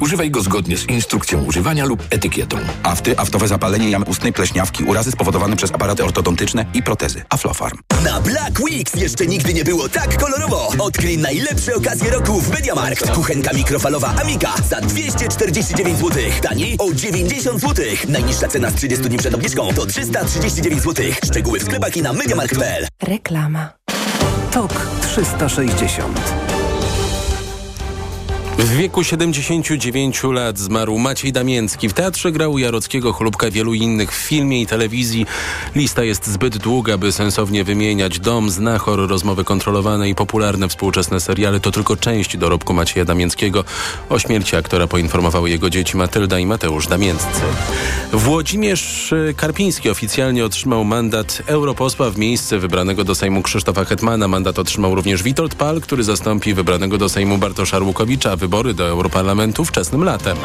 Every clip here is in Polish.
Używaj go zgodnie z instrukcją używania lub etykietą. Afty, aftowe zapalenie jamy ustnej, pleśniawki, urazy spowodowane przez aparaty ortodontyczne i protezy. Aflofarm. Na Black Weeks jeszcze nigdy nie było tak kolorowo. Odkryj najlepsze okazje roku w Mediamarkt. Kuchenka mikrofalowa Amiga za 249 zł. Taniej o 90 zł. Najniższa cena z 30 dni przed obniżką to 339 zł. Szczegóły w sklepach i na mediamarkt.pl. Reklama. TOK 360 w wieku 79 lat zmarł Maciej Damięcki. W teatrze grał Jarockiego, Chlubka, wielu innych w filmie i telewizji. Lista jest zbyt długa, by sensownie wymieniać. Dom, Znachor, rozmowy kontrolowane i popularne współczesne seriale to tylko część dorobku Macieja Damięckiego. O śmierci aktora poinformowały jego dzieci Matylda i Mateusz Damięccy. Włodzimierz Karpiński oficjalnie otrzymał mandat europosła w miejsce wybranego do Sejmu Krzysztofa Hetmana. Mandat otrzymał również Witold Pal, który zastąpi wybranego do Sejmu Bartosza Rukowicza wybory do Europarlamentu wczesnym latem.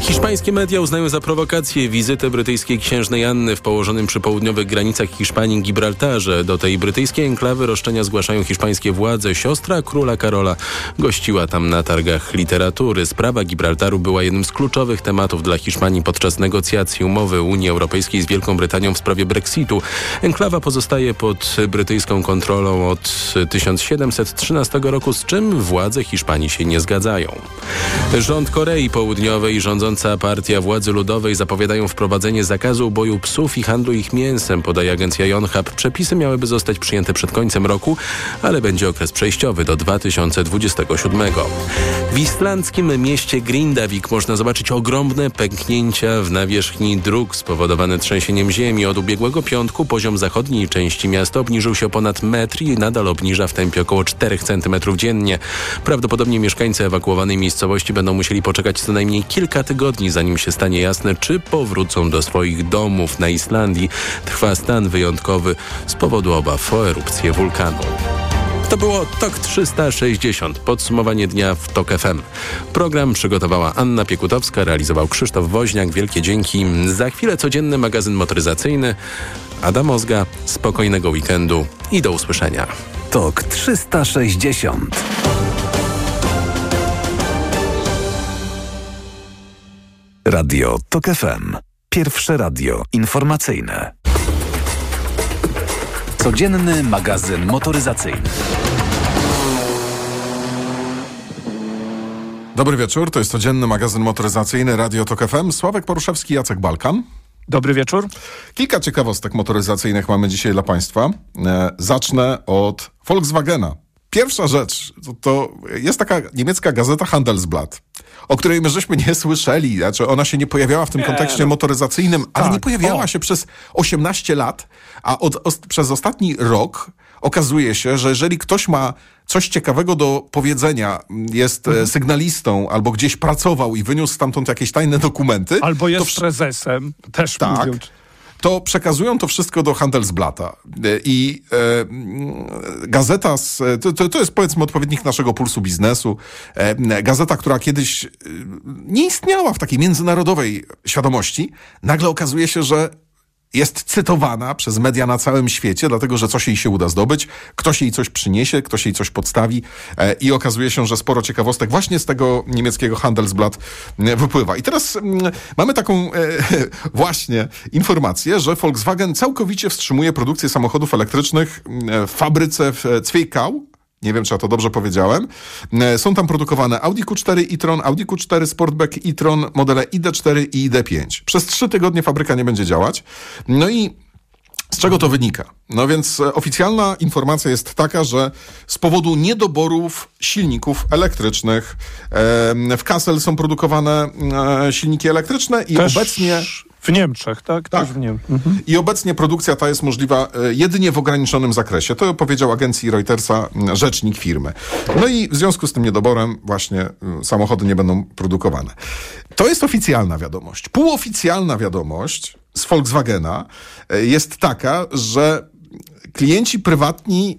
Hiszpańskie media uznają za prowokację wizytę brytyjskiej księżnej Anny w położonym przy południowych granicach Hiszpanii Gibraltarze. Do tej brytyjskiej enklawy roszczenia zgłaszają hiszpańskie władze. Siostra króla Karola gościła tam na targach literatury. Sprawa Gibraltaru była jednym z kluczowych tematów dla Hiszpanii podczas negocjacji umowy Unii Europejskiej z Wielką Brytanią w sprawie Brexitu. Enklawa pozostaje pod brytyjską kontrolą od 1713 roku, z czym władze Hiszpanii się nie zgadzają. Rząd Korei Południowej i rządząca partia władzy ludowej zapowiadają wprowadzenie zakazu uboju psów i handlu ich mięsem, podaje agencja Yonhap. Przepisy miałyby zostać przyjęte przed końcem roku, ale będzie okres przejściowy do 2027. W islandzkim mieście Grindavik można zobaczyć ogromne pęknięcia w nawierzchni dróg spowodowane trzęsieniem ziemi. Od ubiegłego piątku poziom zachodniej części miasta obniżył się ponad metr i nadal obniża w tempie około 4 cm dziennie. Prawdopodobnie mieszkańcy ewakuowanej miejscowości będą musieli poczekać co najmniej kilka tygodni, zanim się stanie jasne, czy powrócą do swoich domów na Islandii. Trwa stan wyjątkowy z powodu obaw o erupcję wulkanu. To było TOK 360, podsumowanie dnia w TOK FM. Program przygotowała Anna Piekutowska, realizował Krzysztof Woźniak. Wielkie dzięki. Za chwilę codzienny magazyn motoryzacyjny. Adam Ozga, spokojnego weekendu i do usłyszenia. TOK 360 Radio TOK FM. Pierwsze radio informacyjne. Codzienny magazyn motoryzacyjny. Dobry wieczór, to jest codzienny magazyn motoryzacyjny Radio TOK FM. Sławek Poruszewski, Jacek Balkan. Dobry wieczór. Kilka ciekawostek motoryzacyjnych mamy dzisiaj dla Państwa. E, zacznę od Volkswagena. Pierwsza rzecz, to, to jest taka niemiecka gazeta Handelsblatt o której my żeśmy nie słyszeli. Znaczy ona się nie pojawiała w tym nie, kontekście no. motoryzacyjnym, ale tak, nie pojawiała o. się przez 18 lat, a od, przez ostatni rok okazuje się, że jeżeli ktoś ma coś ciekawego do powiedzenia, jest e, mhm. sygnalistą albo gdzieś pracował i wyniósł stamtąd jakieś tajne dokumenty. Albo jest to... prezesem, też tak, mówią to przekazują to wszystko do Handelsblata. I e, gazeta, z, to, to jest powiedzmy odpowiednik naszego pulsu biznesu. E, gazeta, która kiedyś e, nie istniała w takiej międzynarodowej świadomości, nagle okazuje się, że jest cytowana przez media na całym świecie, dlatego że coś jej się uda zdobyć, ktoś jej coś przyniesie, ktoś jej coś podstawi e, i okazuje się, że sporo ciekawostek właśnie z tego niemieckiego Handelsblatt e, wypływa. I teraz mm, mamy taką e, właśnie informację, że Volkswagen całkowicie wstrzymuje produkcję samochodów elektrycznych mm, w fabryce w Zwickau, nie wiem, czy ja to dobrze powiedziałem. E, są tam produkowane Audi Q4 e-tron, Audi Q4 Sportback e-tron, modele ID4 i ID5. Przez trzy tygodnie fabryka nie będzie działać. No i z czego to wynika? No więc e, oficjalna informacja jest taka, że z powodu niedoborów silników elektrycznych w Kassel są produkowane e, silniki elektryczne i Też obecnie w Niemczech, tak? Tak. w Niem mhm. I obecnie produkcja ta jest możliwa e, jedynie w ograniczonym zakresie. To powiedział agencji Reutersa rzecznik firmy. No i w związku z tym niedoborem właśnie samochody nie będą produkowane. To jest oficjalna wiadomość. Półoficjalna wiadomość z Volkswagena e, jest taka, że klienci prywatni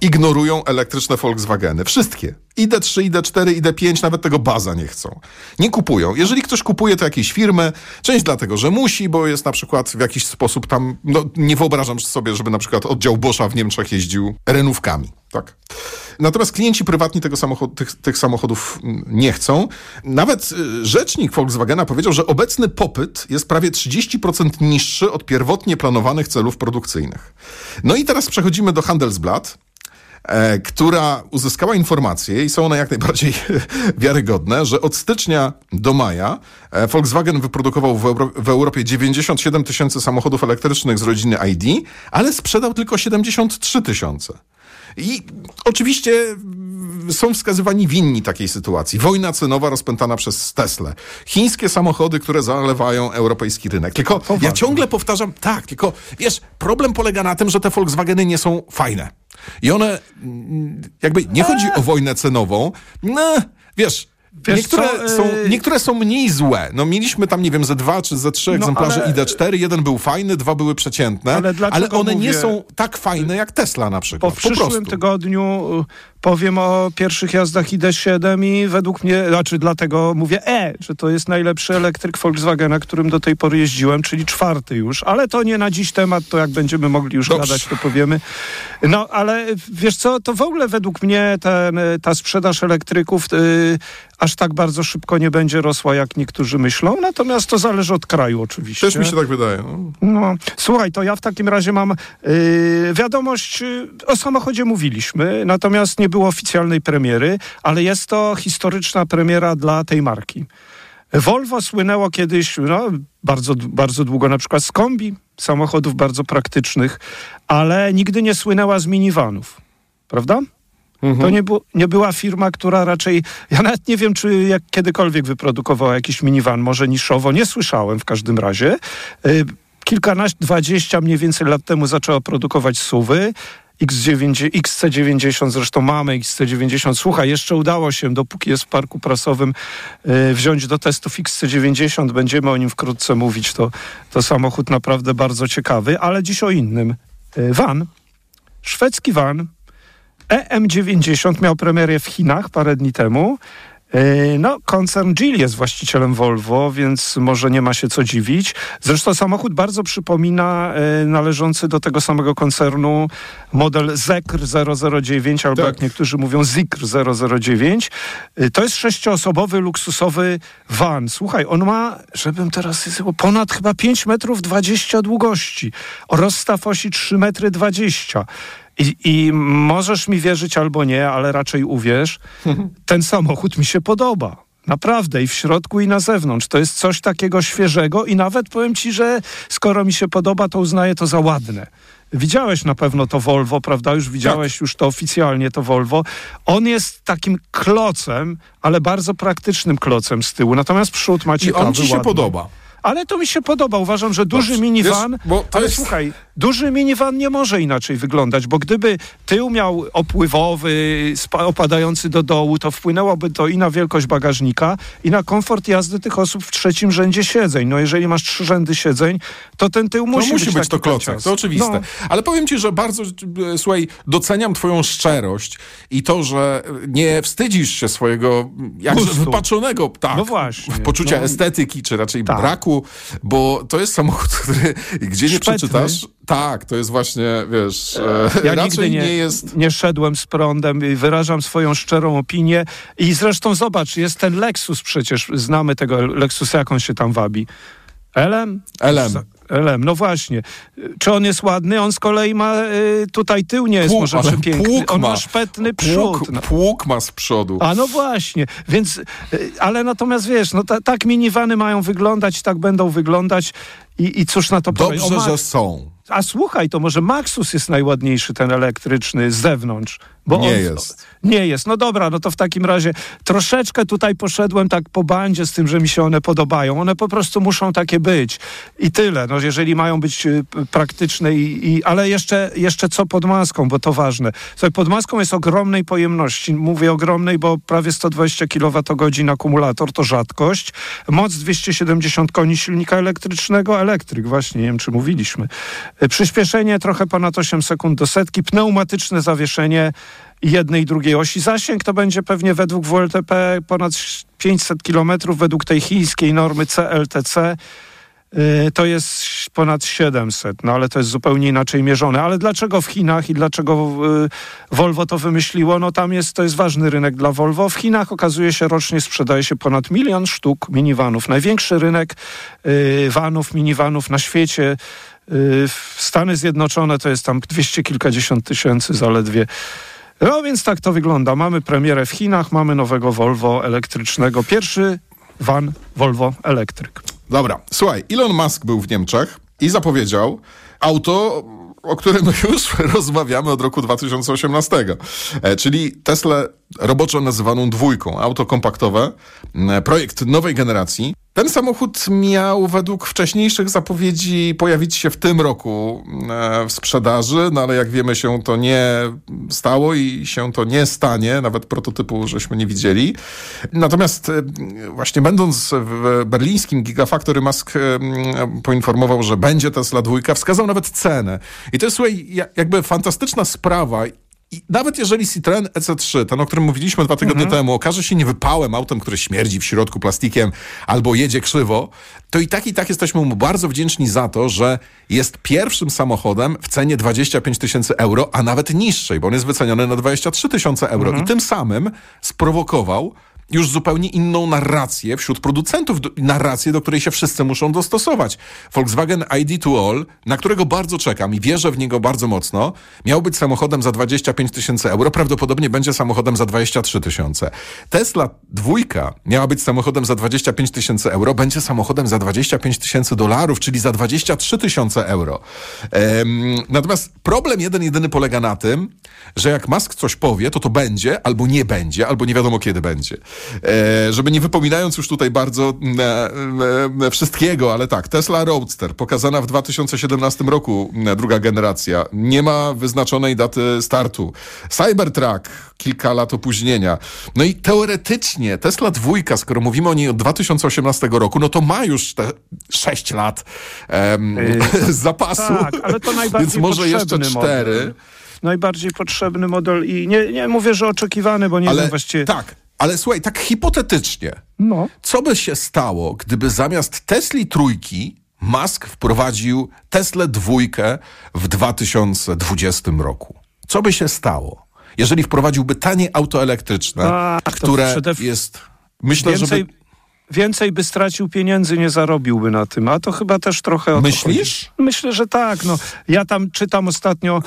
ignorują elektryczne Volkswageny. Wszystkie ID3, ID4, ID5 nawet tego baza nie chcą. Nie kupują. Jeżeli ktoś kupuje, to jakieś firmy, część dlatego, że musi, bo jest na przykład w jakiś sposób tam, no nie wyobrażam sobie, żeby na przykład oddział Boscha w Niemczech jeździł renówkami, tak? Natomiast klienci prywatni tego samochod, tych, tych samochodów mm, nie chcą. Nawet y, rzecznik Volkswagena powiedział, że obecny popyt jest prawie 30% niższy od pierwotnie planowanych celów produkcyjnych. No i teraz przechodzimy do Handelsblatt która uzyskała informacje i są one jak najbardziej wiarygodne, że od stycznia do maja e, Volkswagen wyprodukował w Europie 97 tysięcy samochodów elektrycznych z rodziny ID, ale sprzedał tylko 73 tysiące. I oczywiście są wskazywani winni takiej sytuacji. Wojna cenowa rozpętana przez Tesla. Chińskie samochody, które zalewają europejski rynek. Tylko ja ciągle powtarzam, tak, tylko wiesz, problem polega na tym, że te Volkswageny nie są fajne. I one, mm, jakby nie chodzi o wojnę cenową, no, wiesz, Wiesz niektóre, co, są, yy, niektóre są mniej złe. No mieliśmy tam, nie wiem, ze dwa czy ze trzy No, egzemplarze ale- ID4. Jeden był fajny, dwa były przeciętne. Ale Ale, one nie mówię- są tak fajne jak Tesla na przykład. Po przyszłym tygodniu y, powiem o pierwszych jazdach ID7 i według mnie, znaczy dlatego mówię E, że to jest najlepszy elektryk Volkswagena, którym do tej pory jeździłem, czyli czwarty już. Ale to nie na dziś temat, to jak będziemy mogli już Dobrze. gadać, to powiemy. No ale wiesz co, to w ogóle według mnie ten, y, ta sprzedaż elektryków y, aż tak bardzo szybko nie będzie rosła, jak niektórzy myślą. Natomiast to zależy od kraju oczywiście. Też mi się tak wydaje. No. No, słuchaj, to ja w takim razie mam yy, wiadomość, yy, o samochodzie mówiliśmy, natomiast nie było oficjalnej premiery, ale jest to historyczna premiera dla tej marki. Volvo słynęło kiedyś, no, bardzo, bardzo długo na przykład z kombi, samochodów bardzo praktycznych, ale nigdy nie słynęła z minivanów, prawda? To nie, bu- nie była firma, która raczej. Ja nawet nie wiem, czy jak kiedykolwiek wyprodukowała jakiś minivan, może niszowo, nie słyszałem w każdym razie. Y, Kilkanaście, dwadzieścia mniej więcej lat temu zaczęła produkować suwy. X9, XC90, zresztą mamy XC90. Słuchaj, jeszcze udało się, dopóki jest w parku prasowym, y, wziąć do testów XC90. Będziemy o nim wkrótce mówić. To, to samochód naprawdę bardzo ciekawy, ale dziś o innym. Y, Van, szwedzki van, EM90 miał premierę w Chinach parę dni temu. Yy, No, koncern Geely jest właścicielem Volvo, więc może nie ma się co dziwić. Zresztą samochód bardzo przypomina yy, należący do tego samego koncernu model Zekr 009, albo Tak. jak niektórzy mówią Zikr 009. Yy, To jest sześcioosobowy, luksusowy van. Słuchaj, on ma, żebym teraz ponad chyba 5 metrów 20 długości. Rozstaw osi 3 metry 20. I, I możesz mi wierzyć albo nie, ale raczej uwierz, ten samochód mi się podoba. Naprawdę i w środku i na zewnątrz. To jest coś takiego świeżego i nawet powiem ci, że skoro mi się podoba, to uznaję to za ładne. Widziałeś na pewno to Volvo, prawda? Już widziałeś już to oficjalnie, to Volvo. On jest takim klocem, ale bardzo praktycznym klocem z tyłu. Natomiast przód ma I ciekawy, on ci się ładny. podoba. Ale to mi się podoba. Uważam, że duży Dobrze. minivan. Wiesz, bo to ale jest- słuchaj, duży minivan nie może inaczej wyglądać, bo gdyby tył miał opływowy, opadający do dołu, to wpłynęłoby to i na wielkość bagażnika, i na komfort jazdy tych osób w trzecim rzędzie siedzeń. No jeżeli masz trzy rzędy siedzeń, to ten tył To musi, musi, być, taki to klocek, to oczywiste. No. Ale powiem ci, że bardzo, słuchaj, doceniam twoją szczerość i to, że nie wstydzisz się swojego jakże wypaczonego tak, No właśnie, poczucia no. estetyki, czy raczej Tak. braku, bo to jest samochód, który gdzie nie Szpetny. przeczytasz, tak, to jest właśnie, wiesz, e, Ja raczej nigdy nie, nie jest... nie szedłem z prądem i wyrażam swoją szczerą opinię. I zresztą zobacz, jest ten Lexus przecież, znamy tego Lexusa, jak on się tam wabi. Elem? Elem. Elem, no właśnie. Czy on jest ładny? On z kolei ma, y, tutaj tył nie jest Pług, może ale przepiękny. pług On ma ma. szpetny przód. Pług, No. pług ma z przodu. A no właśnie, więc, y, ale natomiast wiesz, no ta, tak minivany mają wyglądać, tak będą wyglądać i, i cóż na to powie. O, Dobrze, że są. a słuchaj, to może Maxus jest najładniejszy, ten elektryczny z zewnątrz. Bo Nie on, jest. Nie jest. No dobra, no to w takim razie troszeczkę tutaj poszedłem tak po bandzie z tym, że mi się one podobają. One po prostu muszą takie być. I tyle. No jeżeli mają być y, praktyczne i, i ale jeszcze, jeszcze co pod maską, bo to ważne. Słuchaj, pod maską jest ogromnej pojemności. Mówię ogromnej, bo prawie 120 kWh akumulator to rzadkość. Moc 270 koni silnika elektrycznego, elektryk właśnie, nie wiem czy mówiliśmy. Y, Przyspieszenie trochę ponad 8 sekund do setki, pneumatyczne zawieszenie jednej i drugiej osi. Zasięg to będzie pewnie według WLTP ponad 500 km, według tej chińskiej normy CLTC to jest ponad 700, no ale to jest zupełnie inaczej mierzone. Ale dlaczego w Chinach i dlaczego y, Volvo to wymyśliło? No tam jest, to jest ważny rynek dla Volvo. W Chinach okazuje się rocznie sprzedaje się ponad milion sztuk minivanów. Największy rynek y, vanów, minivanów na świecie. Stany Zjednoczone to jest tam dwieście kilkadziesiąt tysięcy zaledwie. No więc tak to wygląda. Mamy premierę w Chinach, mamy nowego Volvo elektrycznego. Pierwszy van Volvo elektryk. Dobra, słuchaj, Elon Musk był w Niemczech i zapowiedział auto, o którym już rozmawiamy od roku 2018, e, czyli Tesla roboczo nazywaną dwójką, auto kompaktowe, projekt nowej generacji. Ten samochód miał według wcześniejszych zapowiedzi pojawić się w tym roku e, w sprzedaży, no ale jak wiemy się to nie stało i się to nie stanie, nawet prototypu żeśmy nie widzieli. Natomiast e, właśnie będąc w berlińskim Gigafactory Musk e, poinformował, że będzie Tesla dwójka, wskazał nawet cenę. I to jest słuchaj, jakby fantastyczna sprawa i nawet jeżeli Citroen EC3, ten o którym mówiliśmy dwa tygodnie mhm. temu, okaże się niewypałem autem, który śmierdzi w środku plastikiem albo jedzie krzywo, to i tak i tak jesteśmy mu bardzo wdzięczni za to, że jest pierwszym samochodem w cenie 25 tysięcy euro, a nawet niższej, bo on jest wyceniony na 23 tysiące euro mhm. i tym samym sprowokował już zupełnie inną narrację wśród producentów, narrację, do której się wszyscy muszą dostosować. Volkswagen ID to All, na którego bardzo czekam i wierzę w niego bardzo mocno, miał być samochodem za 25 tysięcy euro, prawdopodobnie będzie samochodem za 23 tysiące. Tesla dwójka miała być samochodem za 25 tysięcy euro, będzie samochodem za 25 tysięcy dolarów, czyli za 23 tysiące euro. Natomiast problem jeden jedyny polega na tym, że jak Musk coś powie, to to będzie, albo nie będzie, albo nie wiadomo kiedy będzie. E, żeby nie wypominając już tutaj bardzo e, e, wszystkiego, ale tak, Tesla Roadster, pokazana w 2017 roku, druga generacja, nie ma wyznaczonej daty startu. Cybertruck, kilka lat opóźnienia. No i teoretycznie Tesla dwójka, skoro mówimy o niej od 2018 roku, no to ma już te 6 lat um, z zapasu, tak, ale to więc może jeszcze 4 najbardziej potrzebny model i nie, nie mówię, że oczekiwany, bo nie ale, wiem właściwie... Tak, ale słuchaj, tak hipotetycznie, no. co by się stało, gdyby zamiast Tesli trójki Musk wprowadził Teslę dwójkę w 2020 roku? Co by się stało, jeżeli wprowadziłby tanie auto elektryczne, A, które jest... Myślę, więcej, żeby więcej by stracił pieniędzy, nie zarobiłby na tym. A to chyba też trochę o Myślisz? Myślę, że tak. No, ja tam czytam ostatnio,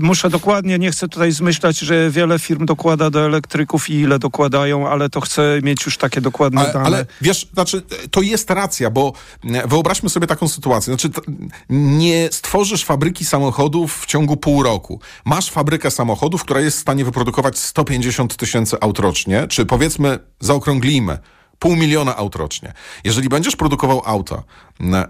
muszę dokładnie, nie chcę tutaj zmyślać, że wiele firm dokłada do elektryków i ile dokładają, ale to chcę mieć już takie dokładne ale, dane. Ale wiesz, znaczy, to jest racja, bo wyobraźmy sobie taką sytuację. Znaczy, nie stworzysz fabryki samochodów w ciągu pół roku. Masz fabrykę samochodów, która jest w stanie wyprodukować 150 tysięcy aut rocznie, czy powiedzmy, zaokrąglimy, pół miliona aut rocznie. Jeżeli będziesz produkował auta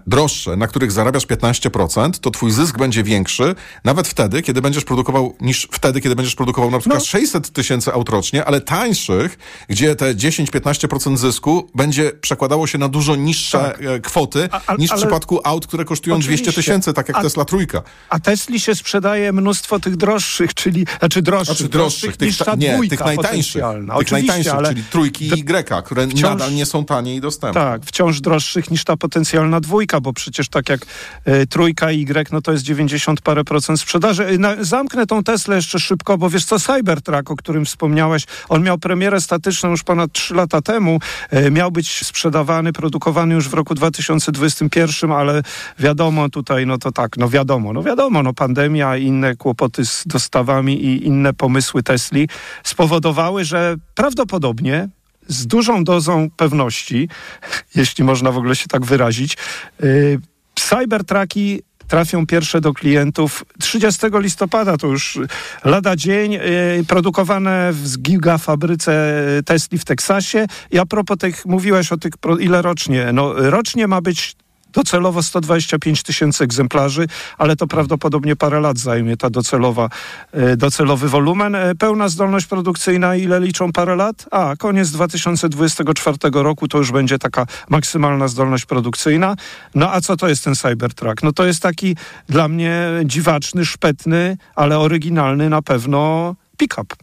droższe, na których zarabiasz 15%, to twój zysk będzie większy nawet wtedy, kiedy będziesz produkował, niż wtedy, kiedy będziesz produkował na przykład no. 600 tysięcy aut rocznie, ale tańszych, gdzie te 10-15% zysku będzie przekładało się na dużo niższe tak. E, kwoty a, a, niż w przypadku aut, które kosztują Oczywiście. 200 tysięcy, tak jak a, Tesla trójka. A Tesli się sprzedaje mnóstwo tych droższych, czyli, znaczy droższych, znaczy droższych, tych, ta, nie, tych najtańszych, tych najtańszych, ale czyli trójki i Y, które wciąż, nadal nie są tanie i dostępne. Tak, wciąż droższych niż ta potencjalna dwójka, bo przecież tak jak y, trójka Y, no to jest 90 parę procent sprzedaży. Y, na, zamknę tą Teslę jeszcze szybko, bo wiesz co, Cybertruck, o którym wspomniałeś, on miał premierę statyczną już ponad 3 lata temu. Y, miał być sprzedawany, produkowany już w roku 2021, ale wiadomo tutaj, no to tak, no wiadomo, no wiadomo, no pandemia i inne kłopoty z dostawami i inne pomysły Tesli spowodowały, że prawdopodobnie z dużą dozą pewności, jeśli można w ogóle się tak wyrazić, yy, Cybertrucki trafią pierwsze do klientów 30 listopada, to już lada dzień, yy, produkowane w gigafabryce Tesli w Teksasie. I a propos tych, mówiłeś o tych, ile rocznie? No, rocznie ma być docelowo 125 tysięcy egzemplarzy, ale to prawdopodobnie parę lat zajmie ta docelowa, e, docelowy wolumen. E, pełna zdolność produkcyjna, ile liczą parę lat? A, koniec 2024 roku to już będzie taka maksymalna zdolność produkcyjna. No a co to jest ten Cybertruck? No to jest taki dla mnie dziwaczny, szpetny, ale oryginalny na pewno pick-up.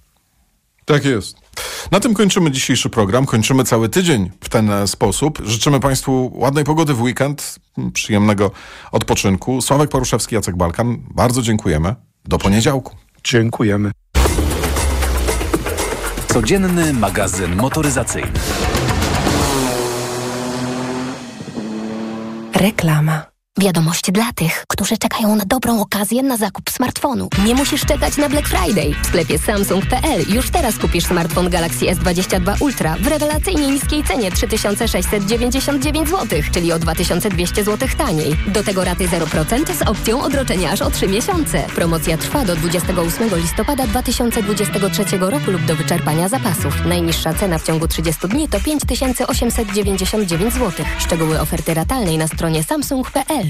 Tak jest. Na tym kończymy dzisiejszy program. Kończymy cały tydzień w ten e, sposób. Życzymy Państwu ładnej pogody w weekend, przyjemnego odpoczynku. Sławek Poruszewski, Jacek Balkan. Bardzo dziękujemy. Do poniedziałku. Dziękujemy. Codzienny magazyn motoryzacyjny. Reklama. Wiadomość dla tych, którzy czekają na dobrą okazję na zakup smartfonu. Nie musisz czekać na Black Friday. W sklepie Samsung.pl już teraz kupisz smartfon Galaxy S22 Ultra w rewelacyjnie niskiej cenie 3699 zł, czyli o 2200 zł taniej. Do tego raty 0% z opcją odroczenia aż o 3 miesiące. Promocja trwa do 28 listopada 2023 roku lub do wyczerpania zapasów. Najniższa cena w ciągu 30 dni to 5899 zł. Szczegóły oferty ratalnej na stronie samsung.pl.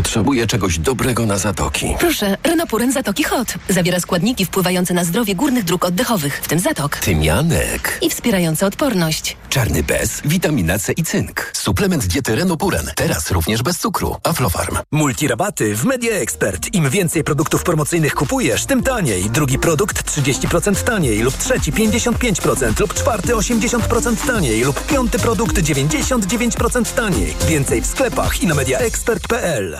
Potrzebuję czegoś dobrego na zatoki. Proszę, Renopuren Zatoki Hot. Zawiera składniki wpływające na zdrowie górnych dróg oddechowych, w tym zatok. Tymianek. I wspierające odporność. Czarny bez, witamina C i cynk. Suplement diety Renopuren. Teraz również bez cukru. Aflofarm. Multirabaty w Media Expert. Im więcej produktów promocyjnych kupujesz, tym taniej. Drugi produkt 30% taniej lub trzeci 55% lub czwarty 80% taniej lub piąty produkt 99% taniej. Więcej w sklepach i na mediaexpert.pl.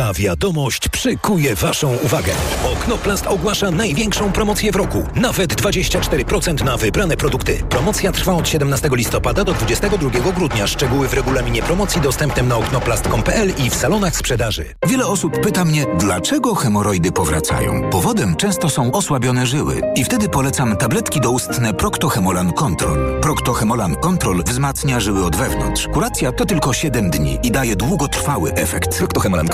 Ta wiadomość przykuje Waszą uwagę. Oknoplast ogłasza największą promocję w roku. Nawet 24% na wybrane produkty. Promocja trwa od 17 listopada do 22 grudnia. Szczegóły w regulaminie promocji dostępnym na oknoplast.pl i w salonach sprzedaży. Wiele osób pyta mnie, dlaczego hemoroidy powracają. Powodem często są osłabione żyły. I wtedy polecam tabletki doustne Proctohemolan Control. Proctohemolan Control wzmacnia żyły od wewnątrz. Kuracja to tylko 7 dni i daje długotrwały efekt. Proctohemolan